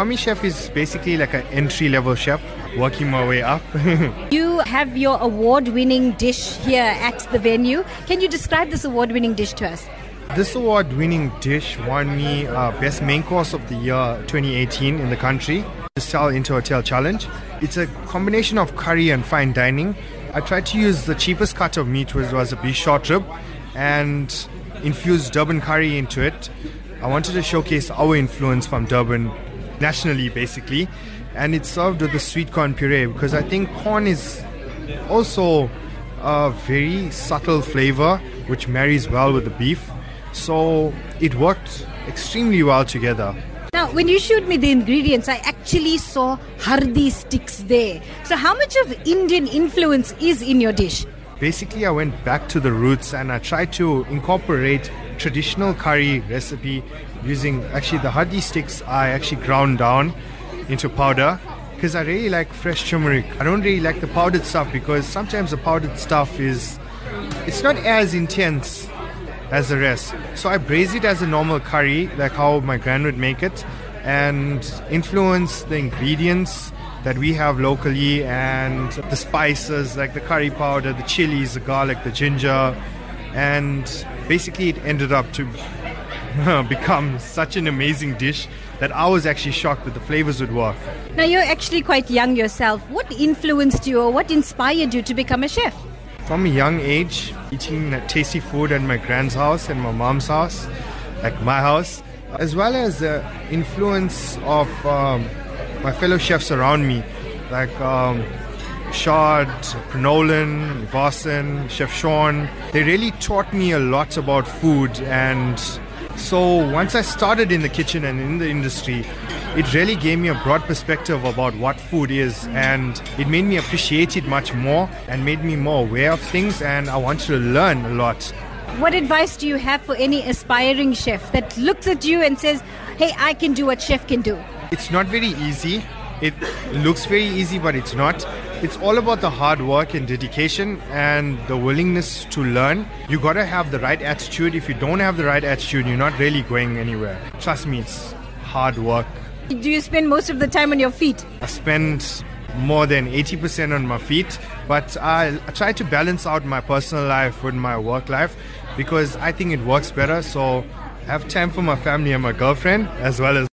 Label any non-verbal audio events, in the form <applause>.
Commis chef is basically like an entry level chef, working my way up. <laughs> You have your award winning dish here at the venue. Can you describe this award winning dish to us? this award winning dish won me uh, Best Main Course of the Year 2018 in the country, the Distel Inter-Hotel Challenge. It's a combination of curry and fine dining. I tried to use the cheapest cut of meat, which was a beef short rib, and infuse Durban curry into it. I wanted to showcase our influence from Durban nationally, basically, and it's served with a sweet corn puree because I think corn is also a very subtle flavor which marries well with the beef. So it worked extremely well together. Now, when you showed me the ingredients, I actually saw hardi sticks there. So, how much of Indian influence is in your dish? Basically, I went back to the roots and I tried to incorporate traditional curry recipe using actually the hardi sticks I actually ground down into powder because I really like fresh turmeric. I don't really like the powdered stuff because sometimes the powdered stuff is it's not as intense as the rest. So I braise it as a normal curry, like how my gran would make it, and influence the ingredients that we have locally and the spices like the curry powder, the chilies, the garlic, the ginger, and basically it ended up to <laughs> become such an amazing dish that I was actually shocked that the flavors would work. Now, you're actually quite young yourself. What influenced you or what inspired you to become a chef? From a young age, eating tasty food at my grand's house and my mom's house, like my house, as well as the influence of um, my fellow chefs around me, like um, Shard, Pranolan, Vasan, Chef Sean. They really taught me a lot about food and so once I started in the kitchen and in the industry, it really gave me a broad perspective about what food is and it made me appreciate it much more and made me more aware of things and I wanted to learn a lot. What advice do you have for any aspiring chef that looks at you and says, hey, I can do what chef can do? It's not very easy. It looks very easy, but it's not. It's all about the hard work and dedication and the willingness to learn. You gotta have the right attitude. If you don't have the right attitude, you're not really going anywhere. Trust me, it's hard work. Do you spend most of the time on your feet? I spend more than 80% on my feet, but I, I try to balance out my personal life with my work life because I think it works better. So I have time for my family and my girlfriend as well as